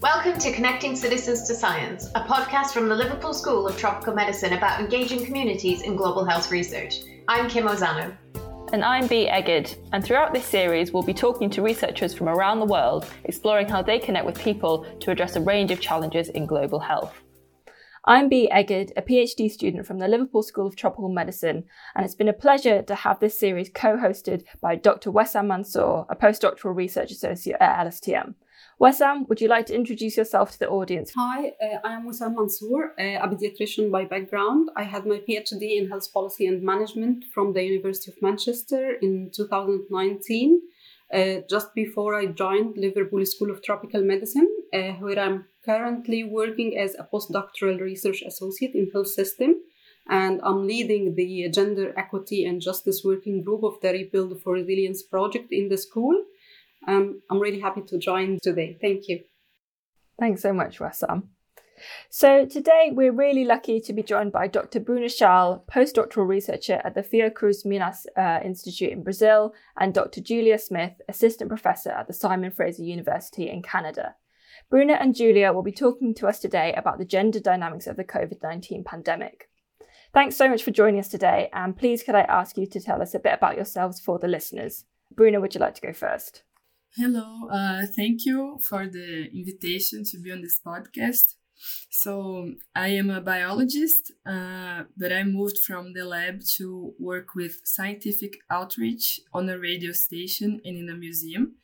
Welcome to Connecting Citizens to Science, a podcast from the Liverpool School of Tropical Medicine about engaging communities in global health research. I'm Kim Ozano. And I'm Bea Egid, and throughout this series, we'll be talking to researchers from around the world, exploring how they connect with people to address a range of challenges in global health. I'm Bea Egid, a PhD student from the Liverpool School of Tropical Medicine, and it's been a pleasure to have this series co hosted by Dr. Wessam Mansour, a postdoctoral research associate at LSTM. Wessam, would you like to introduce yourself to the audience? Hi, uh, I am Wessam Mansour, uh, a pediatrician by background. I had my PhD in health policy and management from the University of Manchester in 2019, uh, just before I joined Liverpool School of Tropical Medicine, uh, where I'm currently working as a postdoctoral research associate in health system. And I'm leading the Gender Equity and Justice Working Group of the Rebuild for Resilience project in the school. Um, I'm really happy to join today. Thank you. Thanks so much, Wessam. So today we're really lucky to be joined by Dr. Brunah Schall, postdoctoral researcher at the Fiocruz Minas uh, Institute in Brazil, and Dr. Julia Smith, assistant professor at the Simon Fraser University in Canada. Brunah and Julia will be talking to us today about the gender dynamics of the COVID 19 pandemic. Thanks so much for joining us today, and please could I ask you to tell us a bit about yourselves for the listeners? Brunah, would you like to go first? Hello, uh, thank you for the invitation to be on this podcast. So, I am a biologist, uh, but I moved from the lab to work with scientific outreach on a radio station and in a museum.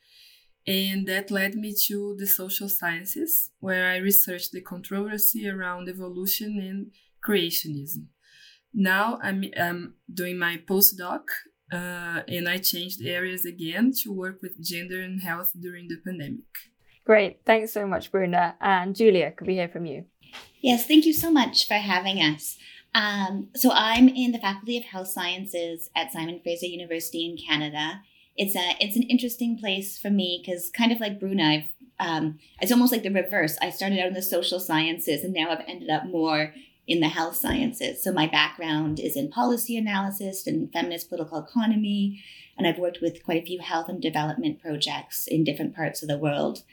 And that led me to the social sciences, where I researched the controversy around evolution and creationism. Now I'm, I'm doing my postdoc uh, and I changed areas again to work with gender and health during the pandemic. Great. Thanks so much, Brunah. And Julia, could we hear from you? Yes, thank you so much for having us. Um, so, I'm in the Faculty of Health Sciences at Simon Fraser University in Canada. It's a it's an interesting place for me because kind of like Brunah, I've um, it's almost like the reverse. I started out in the social sciences and now I've ended up more in the health sciences. So my background is in policy analysis and feminist political economy, and I've worked with quite a few health and development projects in different parts of the world.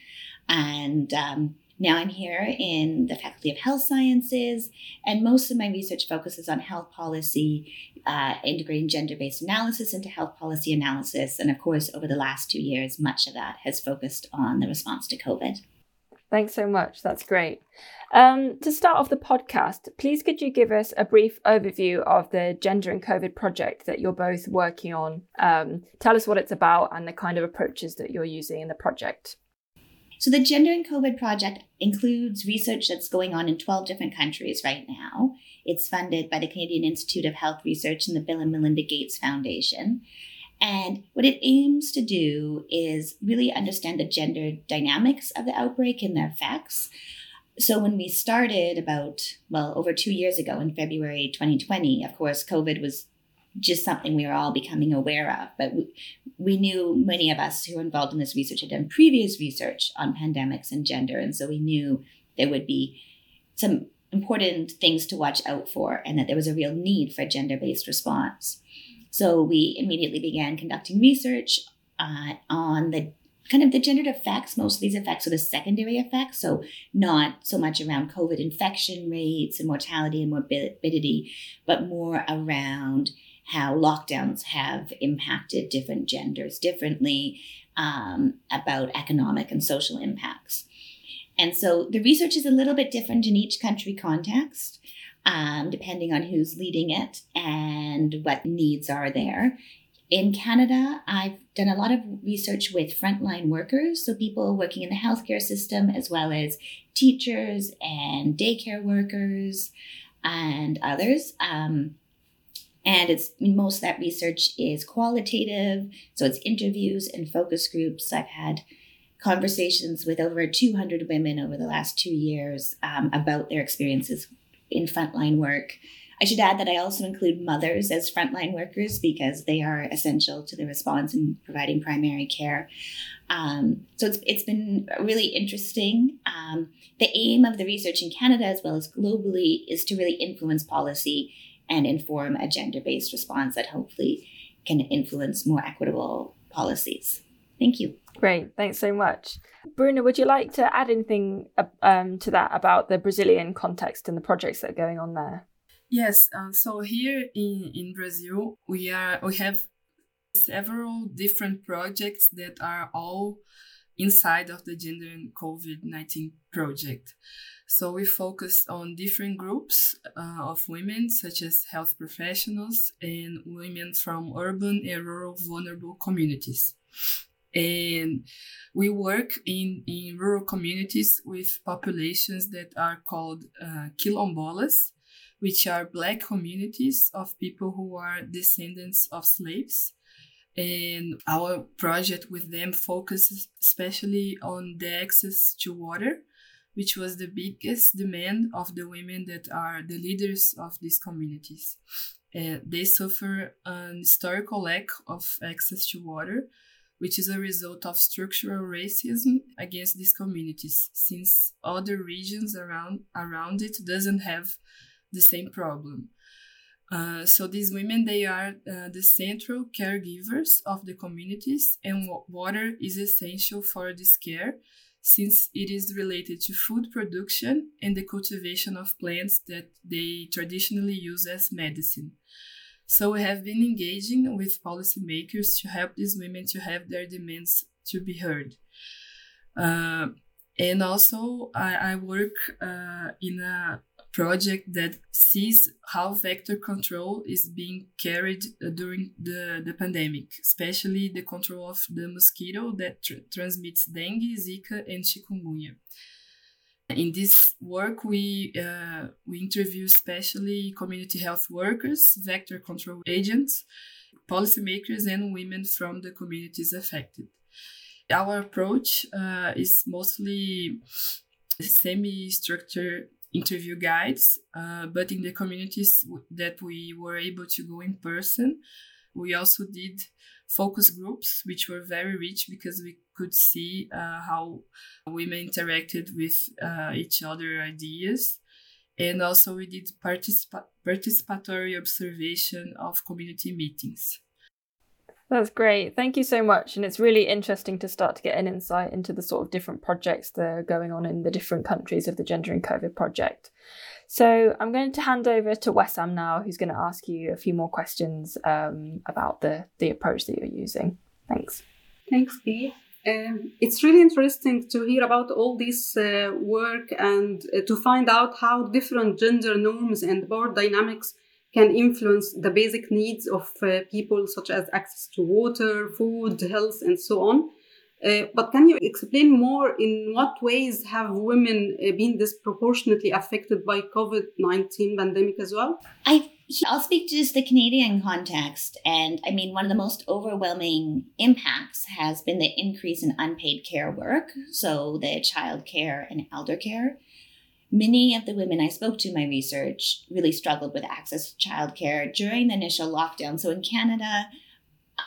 And um, now I'm here in the Faculty of Health Sciences, and most of my research focuses on health policy, uh, integrating gender based analysis into health policy analysis. And of course, over the last two years, much of that has focused on the response to COVID. Thanks so much. That's great. Um, to start off the podcast, please could you give us a brief overview of the Gender and COVID project that you're both working on? Um, tell us what it's about and the kind of approaches that you're using in the project. So, the Gender and COVID project includes research that's going on in 12 different countries right now. It's funded by the Canadian Institute of Health Research and the Bill and Melinda Gates Foundation. And what it aims to do is really understand the gender dynamics of the outbreak and their effects. So when we started about, well, over two years ago in February 2020, of course, COVID was just something we were all becoming aware of. But we, we knew many of us who were involved in this research had done previous research on pandemics and gender. And so we knew there would be some important things to watch out for and that there was a real need for a gender based response. So we immediately began conducting research uh, on the kind of the gendered effects, most of these effects are the secondary effects, so not so much around COVID infection rates and mortality and morbidity, but more around how lockdowns have impacted different genders differently, um, about economic and social impacts. And so the research is a little bit different in each country context, um, depending on who's leading it and what needs are there. In Canada, I've done a lot of research with frontline workers, so people working in the healthcare system, as well as teachers and daycare workers and others. Um, and it's most of that research is qualitative, so it's interviews and focus groups. I've had conversations with over 200 women over the last two years um, about their experiences in frontline work. I should add that I also include mothers as frontline workers because they are essential to the response in providing primary care. Um, so it's, it's been really interesting. Um, the aim of the research in Canada as well as globally is to really influence policy and inform a gender based response that hopefully can influence more equitable policies. Thank you. Great, thanks so much. Brunah, would you like to add anything um, to that about the Brazilian context and the projects that are going on there? Yes, uh, so here in, in Brazil, we are we have several different projects that are all inside of the Gender and COVID 19 project. So we focused on different groups uh, of women, such as health professionals and women from urban and rural vulnerable communities. And we work in, in rural communities with populations that are called uh, quilombolas, which are black communities of people who are descendants of slaves. And our project with them focuses especially on the access to water, which was the biggest demand of the women that are the leaders of these communities. Uh, they suffer an historical lack of access to water, which is a result of structural racism against these communities, since other regions around around it doesn't have the same problem. Uh, so these women they are uh, the central caregivers of the communities and water is essential for this care since it is related to food production and the cultivation of plants that they traditionally use as medicine so we have been engaging with policymakers to help these women to have their demands to be heard uh, and also I, I work uh, in a project that sees how vector control is being carried uh, during the, the pandemic, especially the control of the mosquito that tr- transmits dengue, Zika, and chikungunya. In this work, we uh, we interview especially community health workers, vector control agents, policymakers, and women from the communities affected. Our approach uh, is mostly semi-structured interview guides, uh, but in the communities that we were able to go in person, we also did focus groups, which were very rich because we could see uh, how women interacted with uh, each other ideas. And also, we did participa- participatory observation of community meetings. That's great. Thank you so much. And it's really interesting to start to get an insight into the sort of different projects that are going on in the different countries of the Gender and COVID project. So I'm going to hand over to Wessam now, who's going to ask you a few more questions um, about the, the approach that you're using. Thanks. Thanks, Bea. Um, it's really interesting to hear about all this uh, work and uh, to find out how different gender norms and power dynamics can influence the basic needs of uh, people, such as access to water, food, health, and so on. Uh, but can you explain more in what ways have women uh, been disproportionately affected by COVID-19 pandemic as well? I I'll speak to just the Canadian context. And I mean, one of the most overwhelming impacts has been the increase in unpaid care work. So the child care and elder care. Many of the women I spoke to in my research really struggled with access to childcare during the initial lockdown. So in Canada,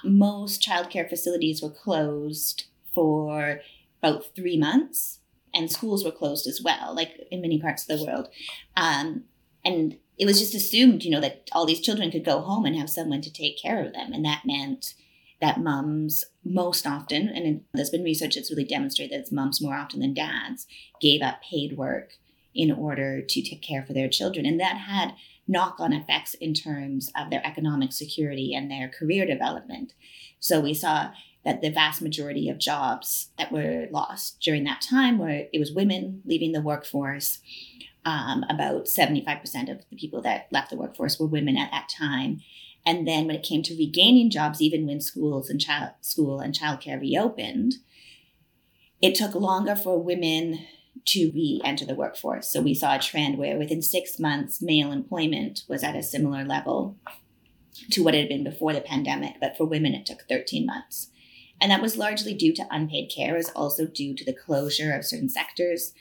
most childcare facilities were closed for about three months, and schools were closed as well, like in many parts of the world. Um, and it was just assumed, you know, that all these children could go home and have someone to take care of them. And that meant that mums most often, and there's been research that's really demonstrated that it's mums more often than dads, gave up paid work in order to take care for their children. And that had knock on effects in terms of their economic security and their career development. So we saw that the vast majority of jobs that were lost during that time were it was women leaving the workforce. Um, about 75% of the people that left the workforce were women at that time. And then when it came to regaining jobs, even when schools and child school and childcare reopened, it took longer for women to re-enter the workforce. So we saw a trend where within six months, male employment was at a similar level to what it had been before the pandemic, but for women it took 13 months. And that was largely due to unpaid care, it was also due to the closure of certain sectors,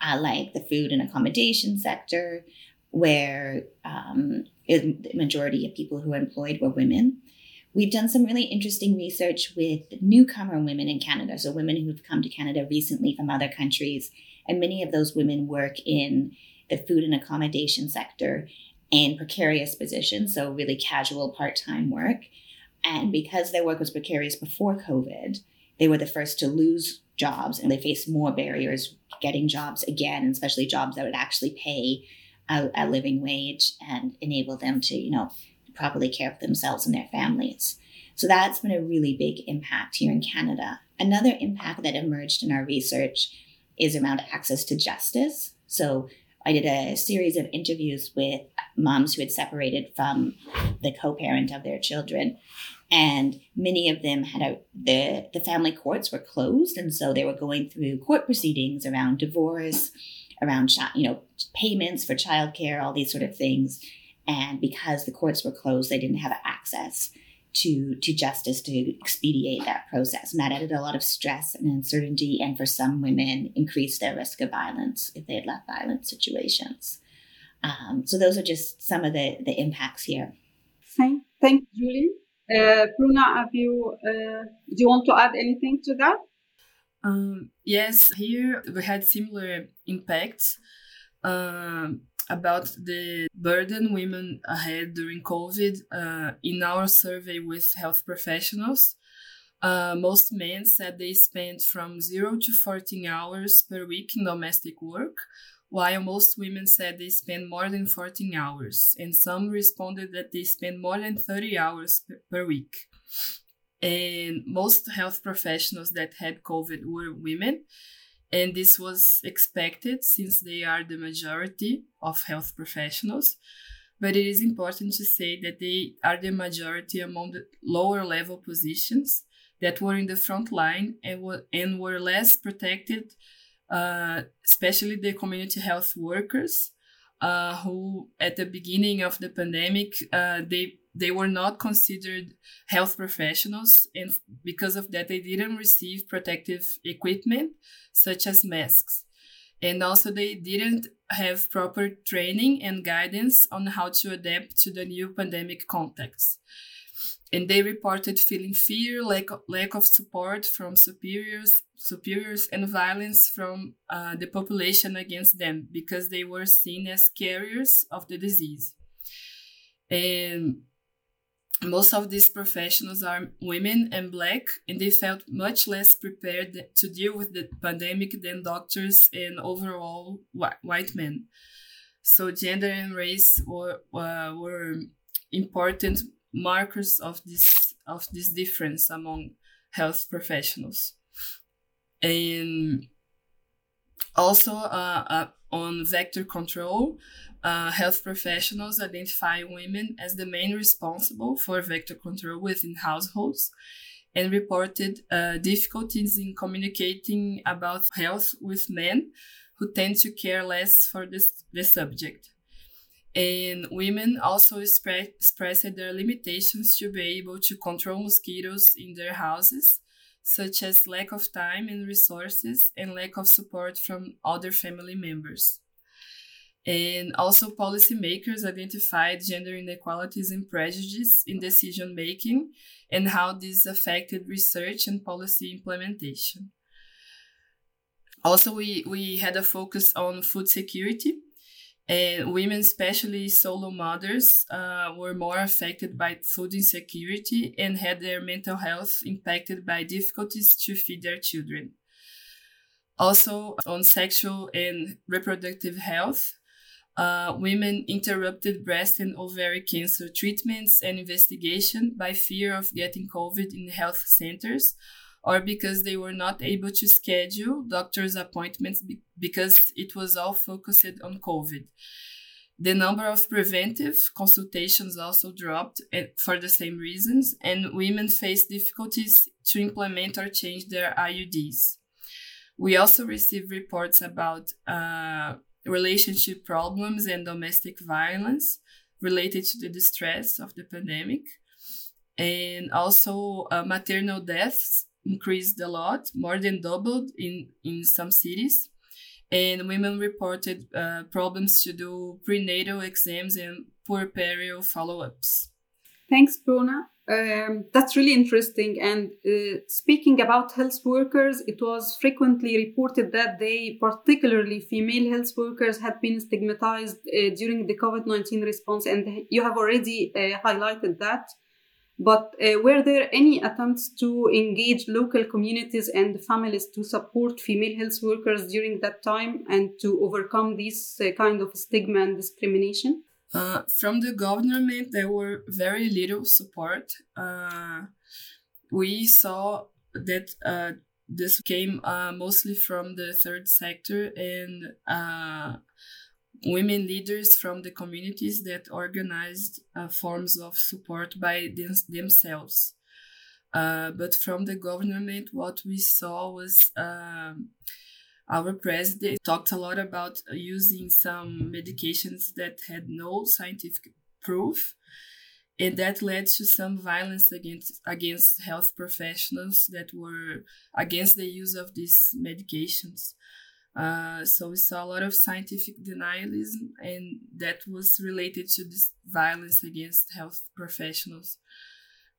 uh, like the food and accommodation sector, where um, the majority of people who were employed were women. We've done some really interesting research with newcomer women in Canada, so women who've come to Canada recently from other countries and many of those women work in the food and accommodation sector in precarious positions, so really casual part time work. And because their work was precarious before COVID, they were the first to lose jobs and they faced more barriers getting jobs again, especially jobs that would actually pay a, a living wage and enable them to, you know, properly care for themselves and their families. So that's been a really big impact here in Canada. Another impact that emerged in our research is around access to justice. So I did a series of interviews with moms who had separated from the co-parent of their children and many of them had a the the family courts were closed. And so they were going through court proceedings around divorce around you know payments for childcare all these sort of things. And because the courts were closed they didn't have access to to justice to expedite that process. And that added a lot of stress and uncertainty and for some women increased their risk of violence if they had left violent situations. Um, so those are just some of the the impacts here. Thank thank julie uh, Brunah, have you uh, do you want to add anything to that um, yes here we had similar impacts um, about the burden women had during COVID uh, in our survey with health professionals. Uh, most men said they spent from 0 to 14 hours per week in domestic work, while most women said they spend more than 14 hours, and some responded that they spend more than 30 hours per week. And most health professionals that had COVID were women, and this was expected since they are the majority of health professionals. But it is important to say that they are the majority among the lower level positions that were in the front line and were, and were less protected, uh, especially the community health workers, uh, who at the beginning of the pandemic, uh, they they were not considered health professionals and because of that they didn't receive protective equipment such as masks. And also they didn't have proper training and guidance on how to adapt to the new pandemic context and they reported feeling fear lack lack of support from superiors superiors and violence from uh, the population against them because they were seen as carriers of the disease and most of these professionals are women and black, and they felt much less prepared to deal with the pandemic than doctors and overall white men. So, gender and race were, uh, were important markers of this of this difference among health professionals. And also uh, uh, on vector control, uh, health professionals identify women as the main responsible for vector control within households and reported uh, difficulties in communicating about health with men who tend to care less for this, the subject. And women also expressed their limitations to be able to control mosquitoes in their houses, such as lack of time and resources and lack of support from other family members. And also, policymakers identified gender inequalities and prejudice in decision making and how this affected research and policy implementation. Also, we, we had a focus on food security. And women, especially solo mothers, uh, were more affected by food insecurity and had their mental health impacted by difficulties to feed their children. Also, on sexual and reproductive health, uh, women interrupted breast and ovary cancer treatments and investigation by fear of getting COVID in health centers or because they were not able to schedule doctor's appointments be- because it was all focused on COVID. The number of preventive consultations also dropped for the same reasons, and women faced difficulties to implement or change their IUDs. We also received reports about uh, relationship problems and domestic violence related to the distress of the pandemic. And also, uh, maternal deaths increased a lot, more than doubled in, in some cities. And women reported uh, problems to do prenatal exams and puerperal follow ups. Thanks, Brunah. Um, that's really interesting. And uh, speaking about health workers, it was frequently reported that they, particularly female health workers, had been stigmatized uh, during the COVID 19 response. And you have already uh, highlighted that. But uh, were there any attempts to engage local communities and families to support female health workers during that time and to overcome this uh, kind of stigma and discrimination? Uh, from the government, there were very little support. Uh, we saw that uh, this came uh, mostly from the third sector and women leaders from the communities that organized uh, forms of support by them- themselves. Uh, but from the government, what we saw was um, our president talked a lot about using some medications that had no scientific proof. And that led to some violence against against health professionals that were against the use of these medications. Uh, so we saw a lot of scientific denialism, and that was related to this violence against health professionals.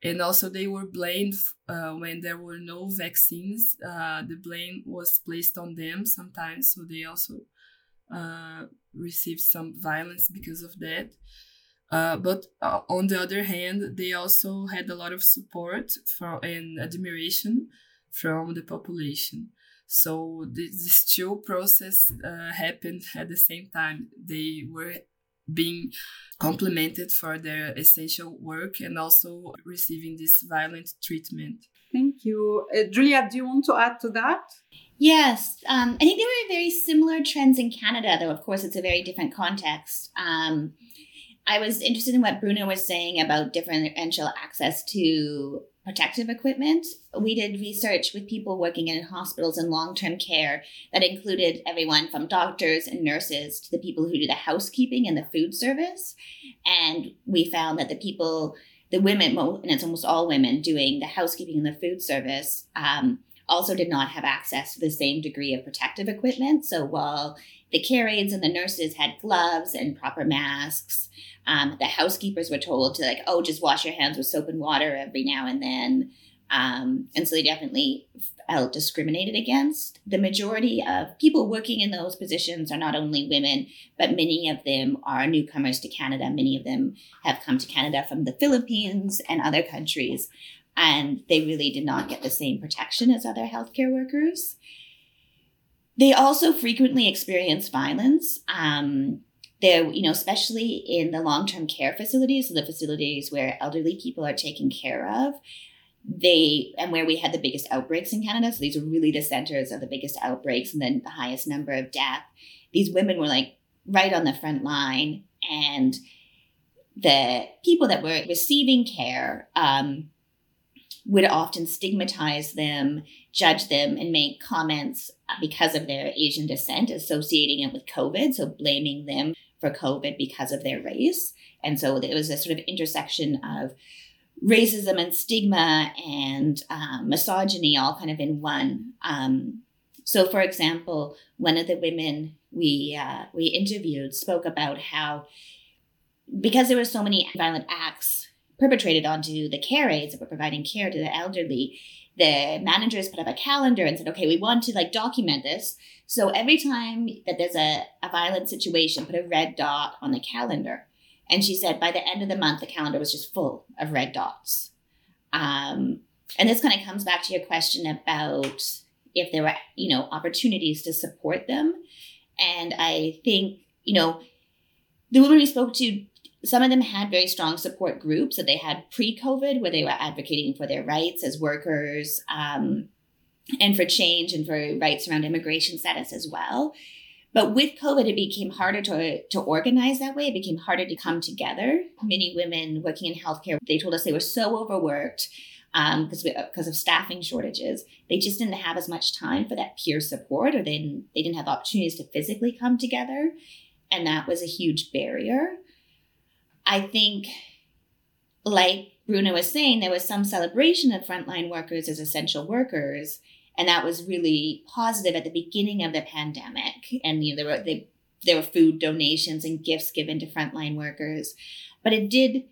And also, they were blamed uh, when there were no vaccines. Uh, the blame was placed on them sometimes, so they also uh, received some violence because of that. Uh, but on the other hand, they also had a lot of support for, and admiration from the population. So this two process uh, happened at the same time. They were being complimented for their essential work and also receiving this violent treatment. Thank you. Uh, Julia, do you want to add to that? Yes, um, I think there were very similar trends in Canada, though, of course, it's a very different context. Um, I was interested in what Brunah was saying about differential access to protective equipment. We did research with people working in hospitals and long term care that included everyone from doctors and nurses to the people who do the housekeeping and the food service. And we found that the people, the women, and it's almost all women doing the housekeeping and the food service, um, also did not have access to the same degree of protective equipment. So while the care aides and the nurses had gloves and proper masks, um, the housekeepers were told to like, oh, just wash your hands with soap and water every now and then. Um, and so they definitely felt discriminated against. The majority of people working in those positions are not only women, but many of them are newcomers to Canada. Many of them have come to Canada from the Philippines and other countries, and they really did not get the same protection as other healthcare workers. They also frequently experience violence. Um, there, you know, especially in the long term care facilities, the facilities where elderly people are taken care of, they and where we had the biggest outbreaks in Canada. So these are really the centers of the biggest outbreaks and then the highest number of death. These women were like right on the front line, and the people that were receiving care um, would often stigmatize them, judge them, and make comments because of their Asian descent, associating it with COVID, so blaming them for COVID because of their race. And so it was a sort of intersection of racism and stigma and um, misogyny all kind of in one. Um, so, for example, one of the women we uh, we interviewed spoke about how because there were so many violent acts perpetrated onto the care aides that were providing care to the elderly, the managers put up a calendar and said, okay, we want to like document this. So every time that there's a, a violent situation, put a red dot on the calendar. And she said by the end of the month, the calendar was just full of red dots. Um, and this kind of comes back to your question about if there were, you know, opportunities to support them. And I think, you know, the women we spoke to some of them had very strong support groups that they had pre-COVID, where they were advocating for their rights as workers um, and for change and for rights around immigration status as well. But with COVID, it became harder to, to organize that way. It became harder to come together. Many women working in healthcare, they told us they were so overworked because um, because of staffing shortages. They just didn't have as much time for that peer support, or they didn't, they didn't have opportunities to physically come together, and that was a huge barrier. I think, like Brunah was saying, there was some celebration of frontline workers as essential workers. And that was really positive at the beginning of the pandemic. And you know, there were they, there were food donations and gifts given to frontline workers. But it did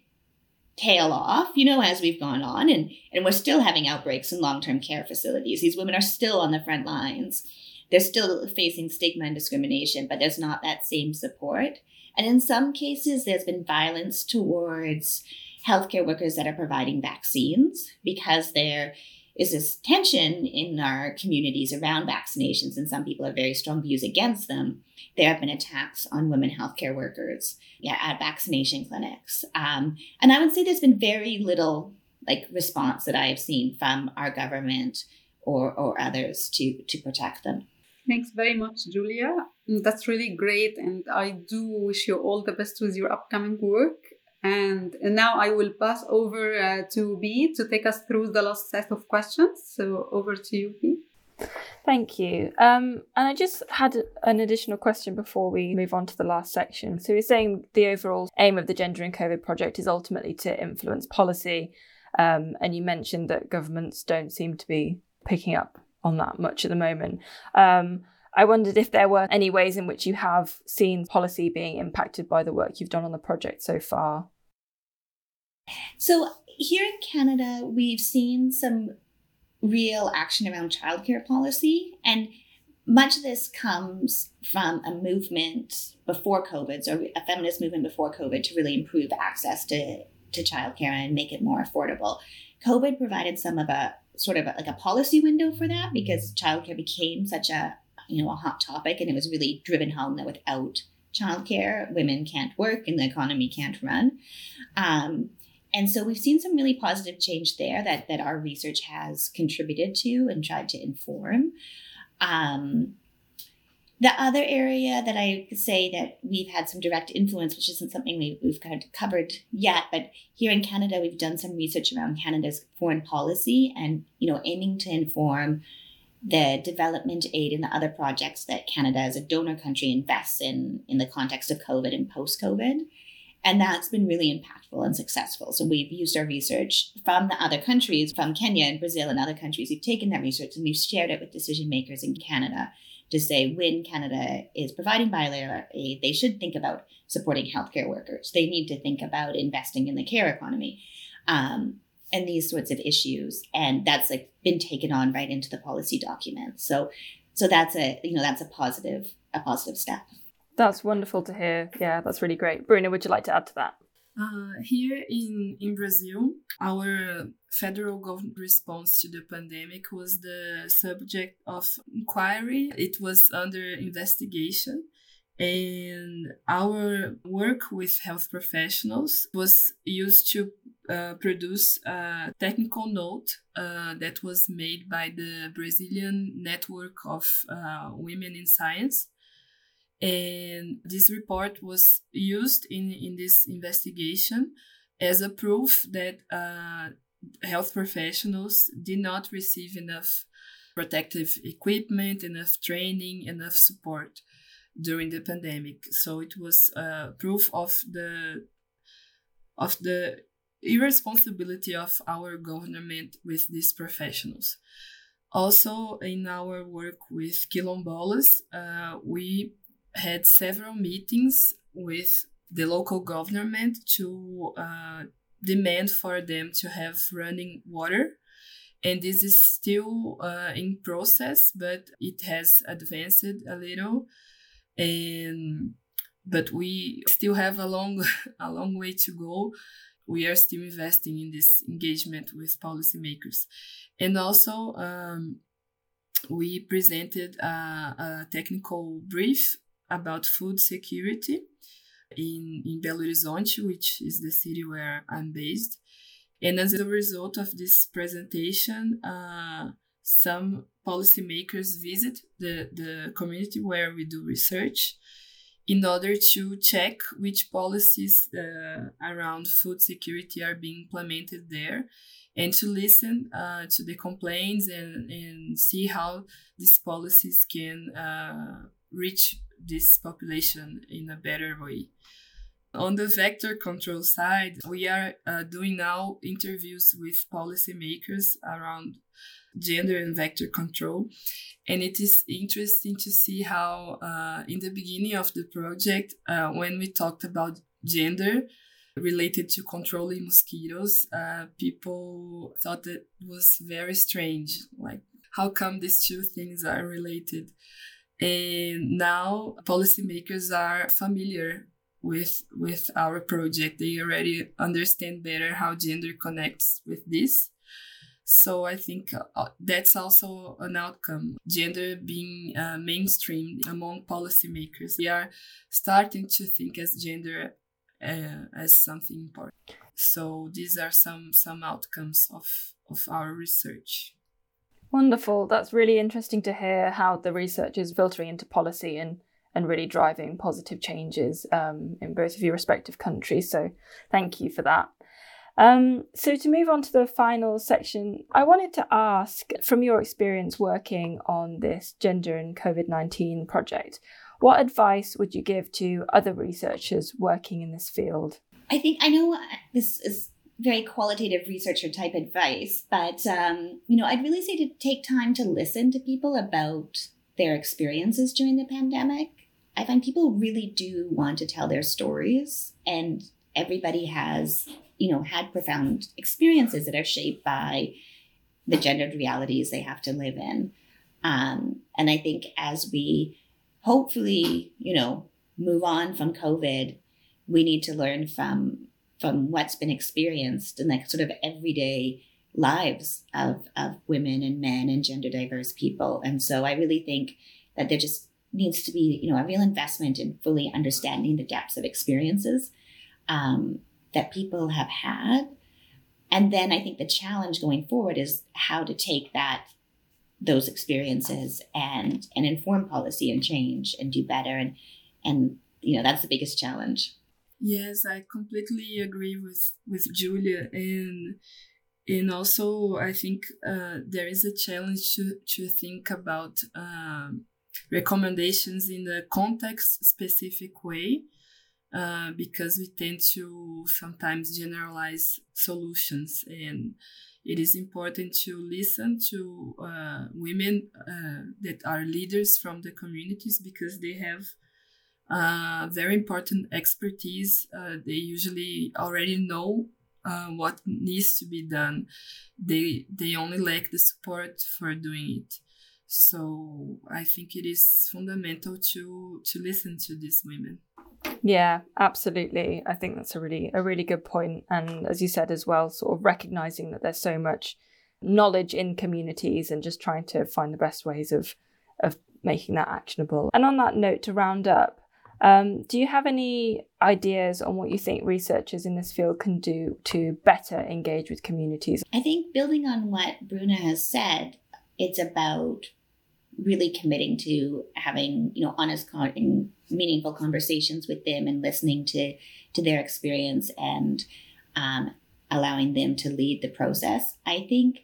tail off, you know, as we've gone on. And, and we're still having outbreaks in long term care facilities. These women are still on the front lines. They're still facing stigma and discrimination, but there's not that same support. And in some cases, there's been violence towards healthcare workers that are providing vaccines because there is this tension in our communities around vaccinations, and some people have very strong views against them. There have been attacks on women healthcare workers yeah, at vaccination clinics. Um, and I would say there's been very little like response that I have seen from our government or, or others to, to protect them. Thanks very much, Julia. That's really great. And I do wish you all the best with your upcoming work. And now I will pass over uh, to Bea to take us through the last set of questions. So over to you, Bea. Thank you. Um, and I just had an additional question before we move on to the last section. So you're saying the overall aim of the Gender and COVID project is ultimately to influence policy. Um, and you mentioned that governments don't seem to be picking up on that much at the moment. Um, I wondered if there were any ways in which you have seen policy being impacted by the work you've done on the project so far. So, here in Canada, we've seen some real action around childcare policy. And much of this comes from a movement before COVID, so a feminist movement before COVID to really improve access to, to childcare and make it more affordable. COVID provided some of a sort of a, like a policy window for that because childcare became such a you know a hot topic and it was really driven home that without childcare women can't work and the economy can't run. Um, and so we've seen some really positive change there that that our research has contributed to and tried to inform. Um, the other area that I could say that we've had some direct influence, which isn't something we, we've kind of covered yet, but here in Canada, we've done some research around Canada's foreign policy and, you know, aiming to inform the development aid and the other projects that Canada as a donor country invests in in the context of COVID and post-COVID. And that's been really impactful and successful. So we've used our research from the other countries, from Kenya and Brazil and other countries. We've taken that research and we've shared it with decision makers in Canada to say when Canada is providing bilateral aid, they should think about supporting healthcare workers. They need to think about investing in the care economy. Um, and these sorts of issues and that's like been taken on right into the policy document so so that's a you know that's a positive a positive step that's wonderful to hear. Yeah, that's really great. Brunah, would you like to add to that? Uh, here in, in Brazil, our federal government response to the pandemic was the subject of inquiry. It was under investigation. And our work with health professionals was used to uh, produce a technical note uh, that was made by the Brazilian Network of uh, Women in Science and this report was used in, in this investigation as a proof that uh, health professionals did not receive enough protective equipment, enough training, enough support during the pandemic. So it was uh, proof of the of the irresponsibility of our government with these professionals. Also, in our work with quilombolas, uh, we had several meetings with the local government to uh, demand for them to have running water. And this is still uh, in process but it has advanced a little. And but we still have a long a long way to go. We are still investing in this engagement with policymakers. And also um, we presented a, a technical brief about food security in, in Belo Horizonte, which is the city where I'm based. And as a result of this presentation, uh, some policymakers visit the, the community where we do research in order to check which policies uh, around food security are being implemented there and to listen uh, to the complaints and, and see how these policies can uh, reach this population in a better way. On the vector control side, we are uh, doing now interviews with policymakers around gender and vector control. And it is interesting to see how, uh, in the beginning of the project, uh, when we talked about gender related to controlling mosquitoes, uh, people thought that was very strange. Like, how come these two things are related? And now policymakers are familiar with with our project. They already understand better how gender connects with this. So i think uh, that's also an outcome. Gender being uh, mainstream among policymakers they are starting to think as gender uh, as something important. So these are some some outcomes of of our research wonderful that's really interesting to hear how the research is filtering into policy and and really driving positive changes um, in both of your respective countries. So, thank you for that. Um, so, to move on to the final section, I wanted to ask from your experience working on this gender and COVID 19 project, what advice would you give to other researchers working in this field? I think I know this is very qualitative researcher type advice, but um, you know, I'd really say to take time to listen to people about their experiences during the pandemic I find people really do want to tell their stories, and everybody has, you know, had profound experiences that are shaped by the gendered realities they have to live in. Um, and I think as we hopefully, you know, move on from COVID, we need to learn from from what's been experienced in like sort of everyday lives of of women and men and gender diverse people. And so I really think that there just needs to be, you know, a real investment in fully understanding the depths of experiences um, that people have had. And then I think the challenge going forward is how to take that those experiences and and inform policy and change and do better and and you know that's the biggest challenge yes i completely agree with with julia. And and also i think uh, there is a challenge to to think about um, recommendations in the context specific way uh, because we tend to sometimes generalize solutions. And it is important to listen to uh, women uh, that are leaders from the communities because they have uh, very important expertise. Uh, they usually already know uh, what needs to be done. They they only lack the support for doing it. So I think it is fundamental to to listen to these women. Yeah, absolutely. I think that's a really a really good point. And as you said as well, sort of recognizing that there's so much knowledge in communities and just trying to find the best ways of of making that actionable. And on that note, to round up, um, do you have any ideas on what you think researchers in this field can do to better engage with communities? I think building on what Brunah has said, it's about really committing to having you know honest con- and meaningful conversations with them and listening to to their experience and um, allowing them to lead the process i think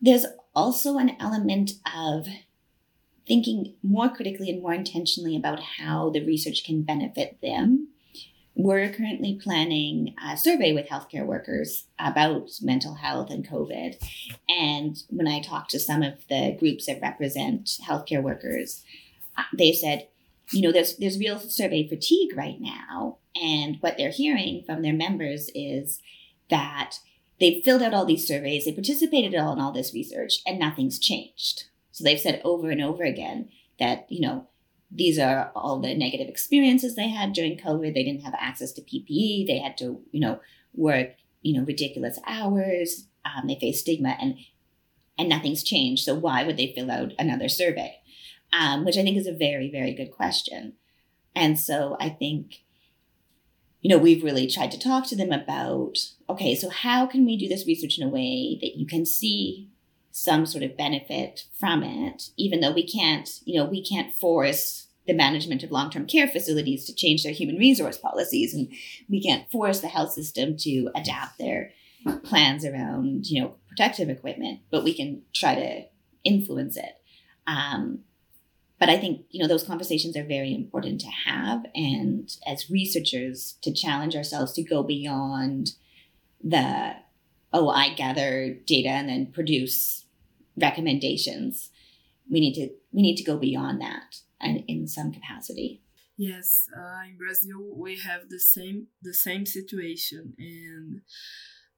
there's also an element of thinking more critically and more intentionally about how the research can benefit them we're currently planning a survey with healthcare workers about mental health and COVID. And when I talked to some of the groups that represent healthcare workers, uh, they said, you know, there's there's real survey fatigue right now, and what they're hearing from their members is that they've filled out all these surveys, they participated all in all this research, and nothing's changed. So they've said over and over again that you know these are all the negative experiences they had during COVID. They didn't have access to PPE. They had to, you know, work, you know, ridiculous hours. Um, they faced stigma, and and nothing's changed. So why would they fill out another survey? Um, which I think is a very, very good question. And so I think, you know, we've really tried to talk to them about okay, so how can we do this research in a way that you can see some sort of benefit from it, even though we can't, you know, we can't force the management of long-term care facilities to change their human resource policies and we can't force the health system to adapt their plans around, you know, protective equipment, but we can try to influence it. Um, but I think, you know, those conversations are very important to have. And as researchers, to challenge ourselves to go beyond the, oh, I gather data and then produce recommendations we need to we need to go beyond that and in some capacity yes uh, in brazil we have the same the same situation and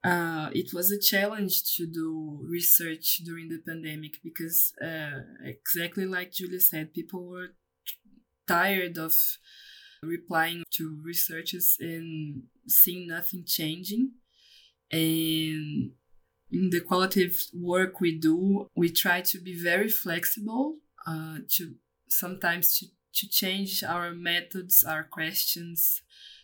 uh, it was a challenge to do research during the pandemic because uh, exactly like julia said people were tired of replying to researchers and seeing nothing changing. And in the qualitative work we do, we try to be very flexible, uh, to sometimes to, to change our methods, our questions,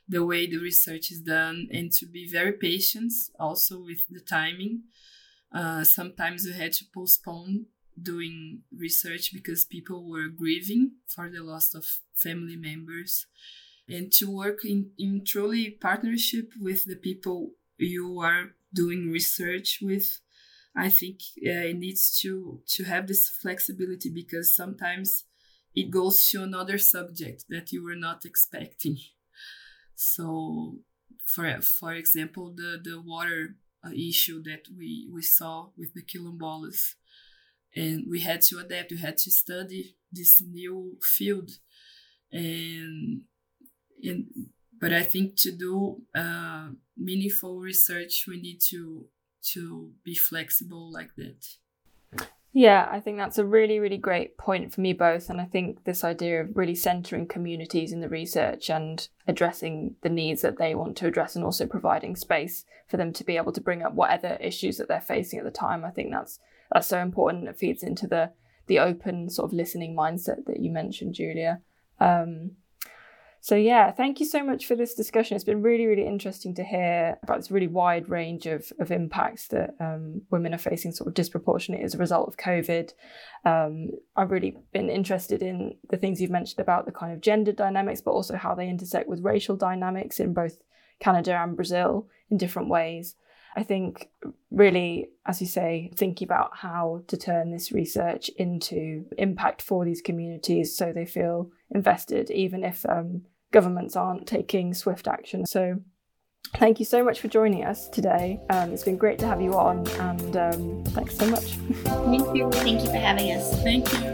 the way the research is done, and to be very patient also with the timing. Uh, sometimes we had to postpone doing research because people were grieving for the loss of family members and to work in, in truly partnership with the people you are doing research with i think uh, it needs to to have this flexibility because sometimes it goes to another subject that you were not expecting. So for for example the the water uh, issue that we we saw with the quilombolas. And we had to adapt we had to study this new field. And and but i think to do uh, meaningful research we need to to be flexible like that yeah, I think that's a really, really great point for me both. And I think this idea of really centering communities in the research and addressing the needs that they want to address and also providing space for them to be able to bring up whatever issues that they're facing at the time. I think that's that's so important. It feeds into the the open sort of listening mindset that you mentioned, Julia. Um, so, yeah, thank you so much for this discussion. It's been really, really interesting to hear about this really wide range of, of impacts that um, women are facing sort of disproportionately as a result of COVID. Um, I've really been interested in the things you've mentioned about the kind of gender dynamics, but also how they intersect with racial dynamics in both Canada and Brazil in different ways. I think really, as you say, thinking about how to turn this research into impact for these communities so they feel invested, even if um, governments aren't taking swift action. So thank you so much for joining us today. Um, it's been great to have you on, and um, thanks so much. Thank you. Thank you for having us. Thank you.